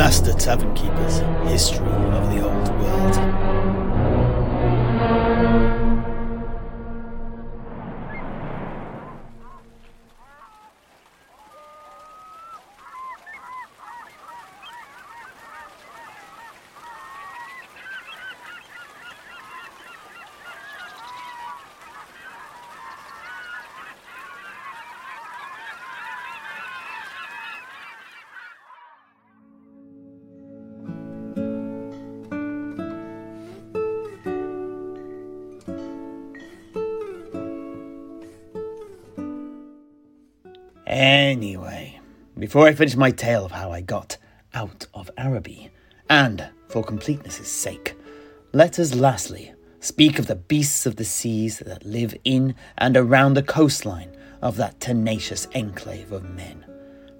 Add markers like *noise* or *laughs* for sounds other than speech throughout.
Master Tavern Keeper's History of the Old World. Anyway, before I finish my tale of how I got out of Araby, and for completeness' sake, let us lastly speak of the beasts of the seas that live in and around the coastline of that tenacious enclave of men.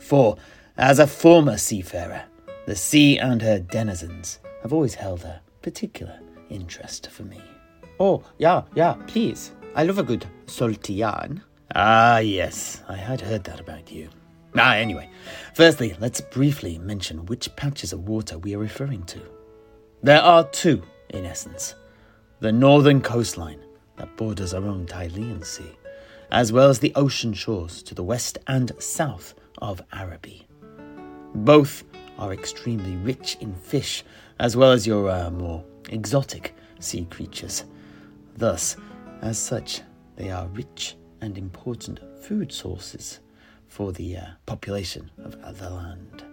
For, as a former seafarer, the sea and her denizens have always held a particular interest for me. Oh, yeah, yeah, please. I love a good salty yarn. Ah, yes, I had heard that about you. Ah, anyway, firstly, let's briefly mention which patches of water we are referring to. There are two, in essence the northern coastline that borders our own Tilean Sea, as well as the ocean shores to the west and south of Araby. Both are extremely rich in fish, as well as your uh, more exotic sea creatures. Thus, as such, they are rich and important food sources for the uh, population of the land.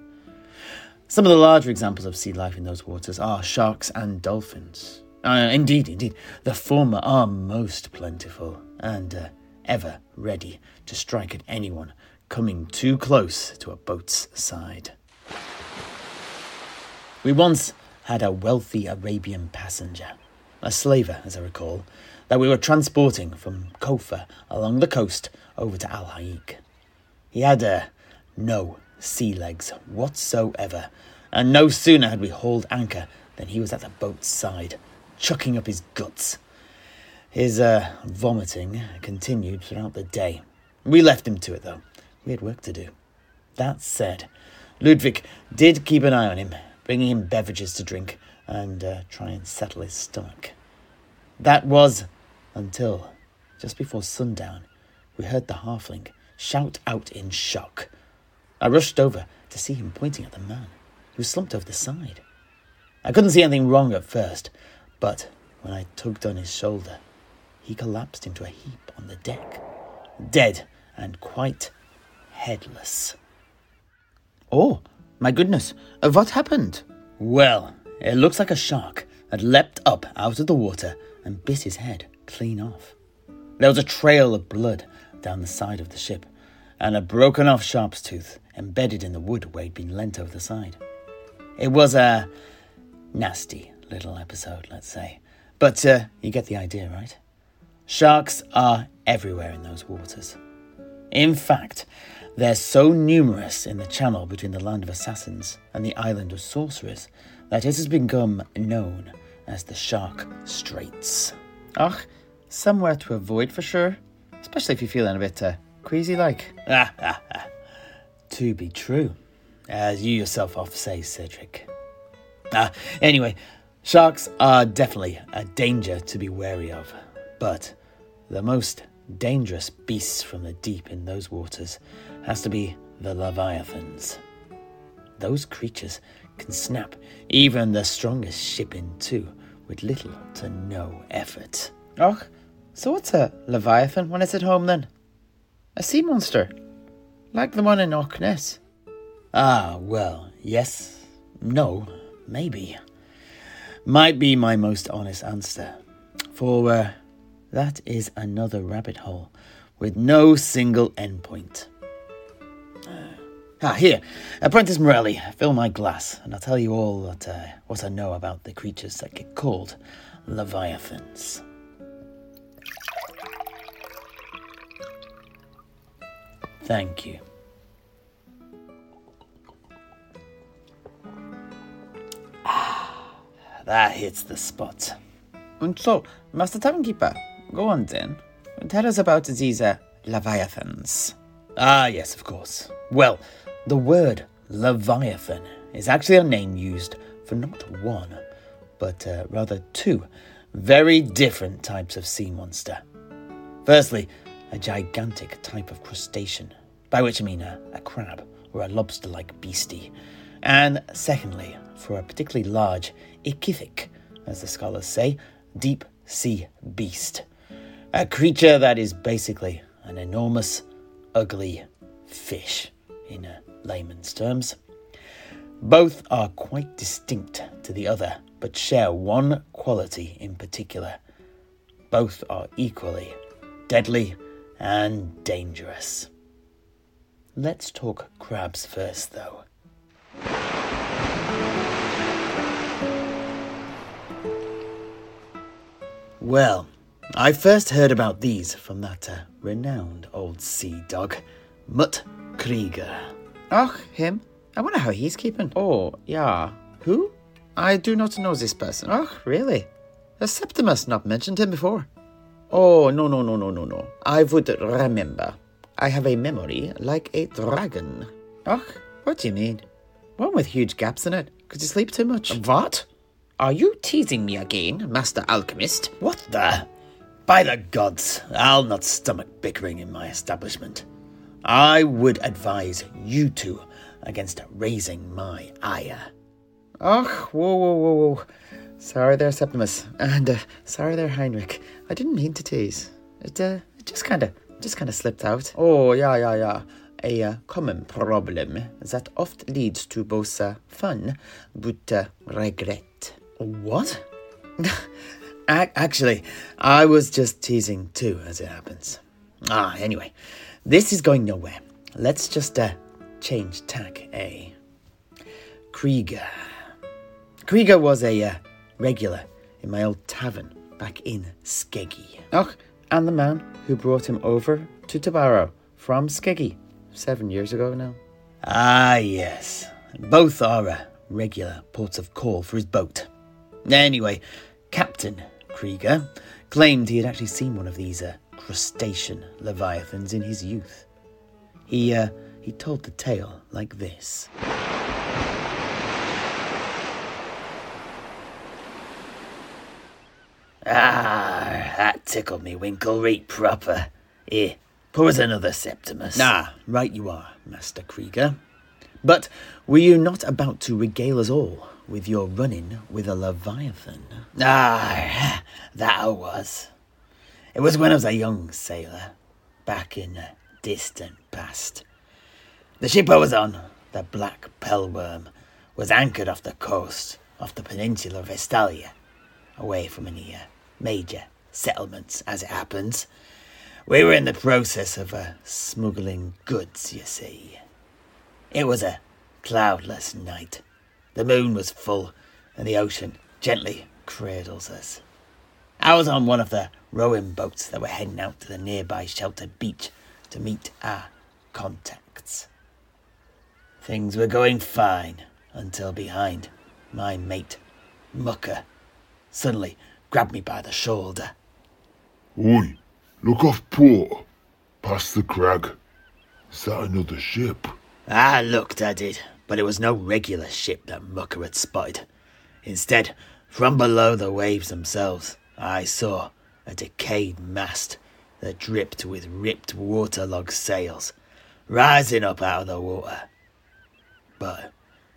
Some of the larger examples of sea life in those waters are sharks and dolphins. Uh, indeed, indeed, the former are most plentiful and uh, ever ready to strike at anyone coming too close to a boat's side. We once had a wealthy Arabian passenger, a slaver, as I recall, that we were transporting from Copher along the coast over to Al-Haikk. He had uh, no sea legs whatsoever, and no sooner had we hauled anchor than he was at the boat's side, chucking up his guts. His uh, vomiting continued throughout the day. We left him to it, though. We had work to do. That said, Ludwig did keep an eye on him, bringing him beverages to drink and uh, try and settle his stomach. That was until, just before sundown, we heard the halfling shout out in shock. I rushed over to see him pointing at the man, who slumped over the side. I couldn't see anything wrong at first, but when I tugged on his shoulder, he collapsed into a heap on the deck, dead and quite headless. Oh, my goodness. What happened? Well, it looks like a shark had leapt up out of the water and bit his head clean off. There was a trail of blood down the side of the ship, and a broken off sharp's tooth embedded in the wood where he'd been leant over the side. It was a nasty little episode, let's say, but uh, you get the idea, right? Sharks are everywhere in those waters. In fact, they're so numerous in the channel between the land of assassins and the island of sorcerers that it has become known as the Shark Straits. Ach, somewhere to avoid for sure. Especially if you're feeling a bit uh, queasy like. Ah, ah, ah. To be true, as you yourself oft say, Sedrik. Ah, anyway, sharks are definitely a danger to be wary of, but the most dangerous beasts from the deep in those waters has to be the Leviathans. Those creatures can snap even the strongest ship in two with little to no effort. Oh, so what's a Leviathan when it's at home then? A sea monster? Like the one in Loch Ness? Ah, well, yes, no, maybe. Might be my most honest answer. For uh, that is another rabbit hole with no single endpoint. Ah, here, Apprentice Morelli, fill my glass, and I'll tell you all that, uh, what I know about the creatures that get called Leviathans. Thank you. Ah, that hits the spot. And so, Master Tavernkeeper, go on then. Tell us about these uh, Leviathans. Ah, yes, of course. Well, the word Leviathan is actually a name used for not one, but uh, rather two very different types of sea monster. Firstly, a gigantic type of crustacean, by which I mean a, a crab or a lobster like beastie. And secondly, for a particularly large ichthyic, as the scholars say, deep sea beast. A creature that is basically an enormous, ugly fish, in a layman's terms. Both are quite distinct to the other, but share one quality in particular. Both are equally deadly and dangerous. Let's talk crabs first, though. Well, I first heard about these from that uh, renowned old sea dog, Mutt Krieger. Oh, him? I wonder how he's keeping. Oh, yeah. Who? I do not know this person. Oh, really? Has Septimus not mentioned him before? Oh, no, no, no, no, no, no. I would remember. I have a memory like a dragon. Oh, what do you mean? One with huge gaps in it. Could you sleep too much? What? Are you teasing me again, Master Alchemist? What the? By the gods, I'll not stomach bickering in my establishment. I would advise you two against raising my ire. Oh, whoa, whoa, whoa, whoa. Sorry there, Septimus. And uh, sorry there, Heinrich. I didn't mean to tease. It, uh, it just kind of, just kind of slipped out. Oh, yeah, yeah, yeah. A uh, common problem that oft leads to both uh, fun but uh, regret. What? *laughs* Actually, I was just teasing too, as it happens. Ah, anyway, this is going nowhere. Let's just uh, change tack, eh? Krieger. Krieger was a uh, regular in my old tavern back in Skeggi. Oh, and the man who brought him over to Tobaro from Skeggi seven years ago now. Ah, yes. Both are uh, regular ports of call for his boat. Anyway, Captain Krieger claimed he had actually seen one of these uh, crustacean leviathans in his youth. He, uh, he told the tale like this. Ah, that tickled me winkle right proper. Here, pour us another Septimus. Ah, right you are, Master Krieger. But were you not about to regale us all with your running with a Leviathan? Ah, *laughs* that I was. It was when I was a young sailor, back in the distant past. The ship I was on, the Black Pellworm, was anchored off the coast, off the peninsula of Estalia, away from any uh, major settlements, as it happens. We were in the process of uh, smuggling goods, you see. It was a cloudless night. The moon was full, and the ocean gently cradles us. I was on one of the rowing boats that were heading out to the nearby sheltered beach to meet our contacts. Things were going fine until behind, my mate, Mucker, suddenly grabbed me by the shoulder. Oi, look off port, past the crag. Is that another ship? I looked at it, but it was no regular ship that Mucker had spotted. Instead, from below the waves themselves, I saw a decayed mast that dripped with ripped waterlogged sails, rising up out of the water. But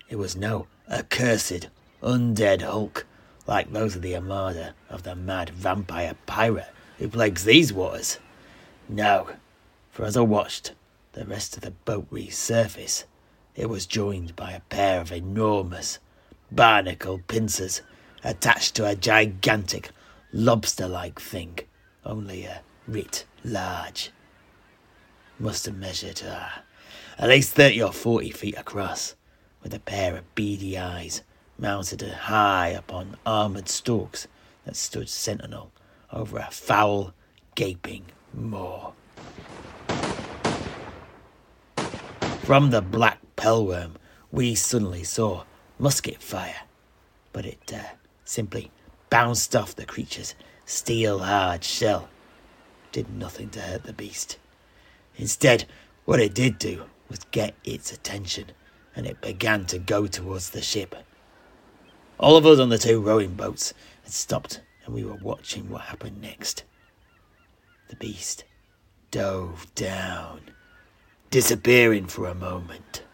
it was no accursed, undead hulk like those of the armada of the mad vampire pirate who plagues these waters. No, for as I watched the rest of the boat resurface, it was joined by a pair of enormous, barnacle pincers attached to a gigantic, lobster like thing, only a writ large. Must have measured uh, at least 30 or 40 feet across, with a pair of beady eyes mounted high upon armoured stalks that stood sentinel over a foul, gaping maw. From the black pellworm, we suddenly saw musket fire, but it uh, simply bounced off the creature's steel hard shell. Did nothing to hurt the beast. Instead, what it did do was get its attention and it began to go towards the ship. All of us on the two rowing boats had stopped, and we were watching what happened next. The beast dove down, disappearing for a moment.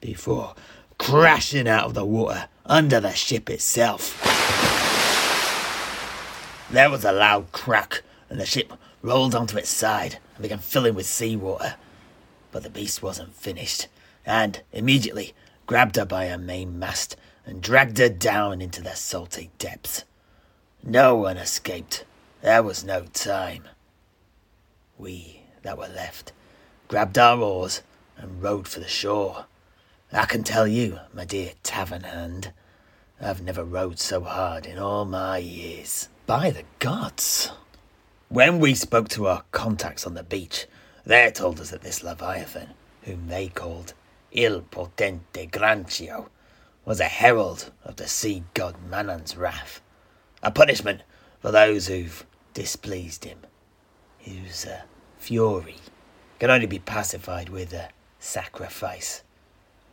Before crashing out of the water under the ship itself. There was a loud crack, and the ship rolled onto its side and began filling with seawater. But the beast wasn't finished, and immediately grabbed her by her main mast and dragged her down into the salty depths. No one escaped. There was no time. We that were left grabbed our oars and rowed for the shore. I can tell you, my dear tavern hand, I've never rowed so hard in all my years. By the gods! When we spoke to our contacts on the beach, they told us that this Leviathan, whom they called Il Potente Granchio, was a herald of the sea god Manann's wrath, a punishment for those who've displeased him, whose uh, fury can only be pacified with a sacrifice.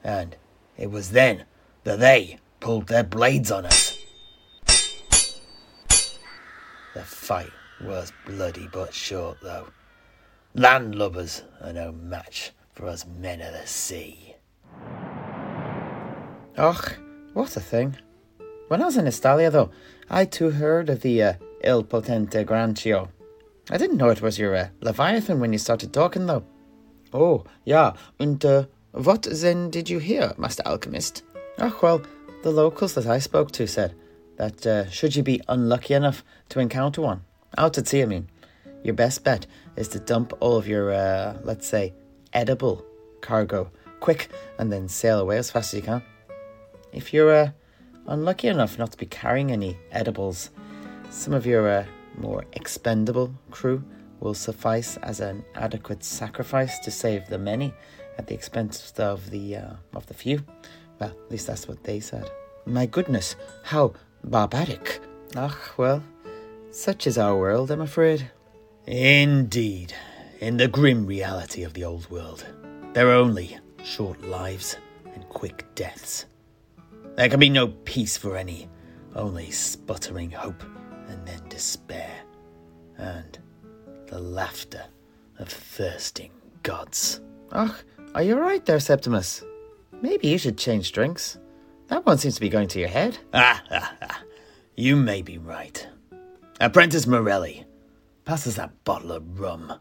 And it was then that they pulled their blades on us. The fight was bloody but short, though. Landlubbers are no match for us men of the sea. Och, what a thing. When I was in Estalia, though, I too heard of the uh, Il Potente Granchio. I didn't know it was your uh, Leviathan when you started talking, though. Oh, yeah, and uh, what then did you hear, Master Alchemist? Oh, well, the locals that I spoke to said that uh, should you be unlucky enough to encounter one, out at sea, I mean, your best bet is to dump all of your, uh, let's say, edible cargo quick and then sail away as fast as you can. If you're uh, unlucky enough not to be carrying any edibles, some of your uh, more expendable crew will suffice as an adequate sacrifice to save the many at the expense of the uh, of the few. Well, at least that's what they said. My goodness, how barbaric! Ah, well, such is our world, I'm afraid. Indeed, in the grim reality of the old world, there are only short lives and quick deaths. There can be no peace for any, only sputtering hope and then despair, and the laughter of thirsting gods. Ah, are you right there, Septimus? Maybe you should change drinks. That one seems to be going to your head. *laughs* Ah, ah, ah. You may be right. Apprentice Morelli, pass us that bottle of rum.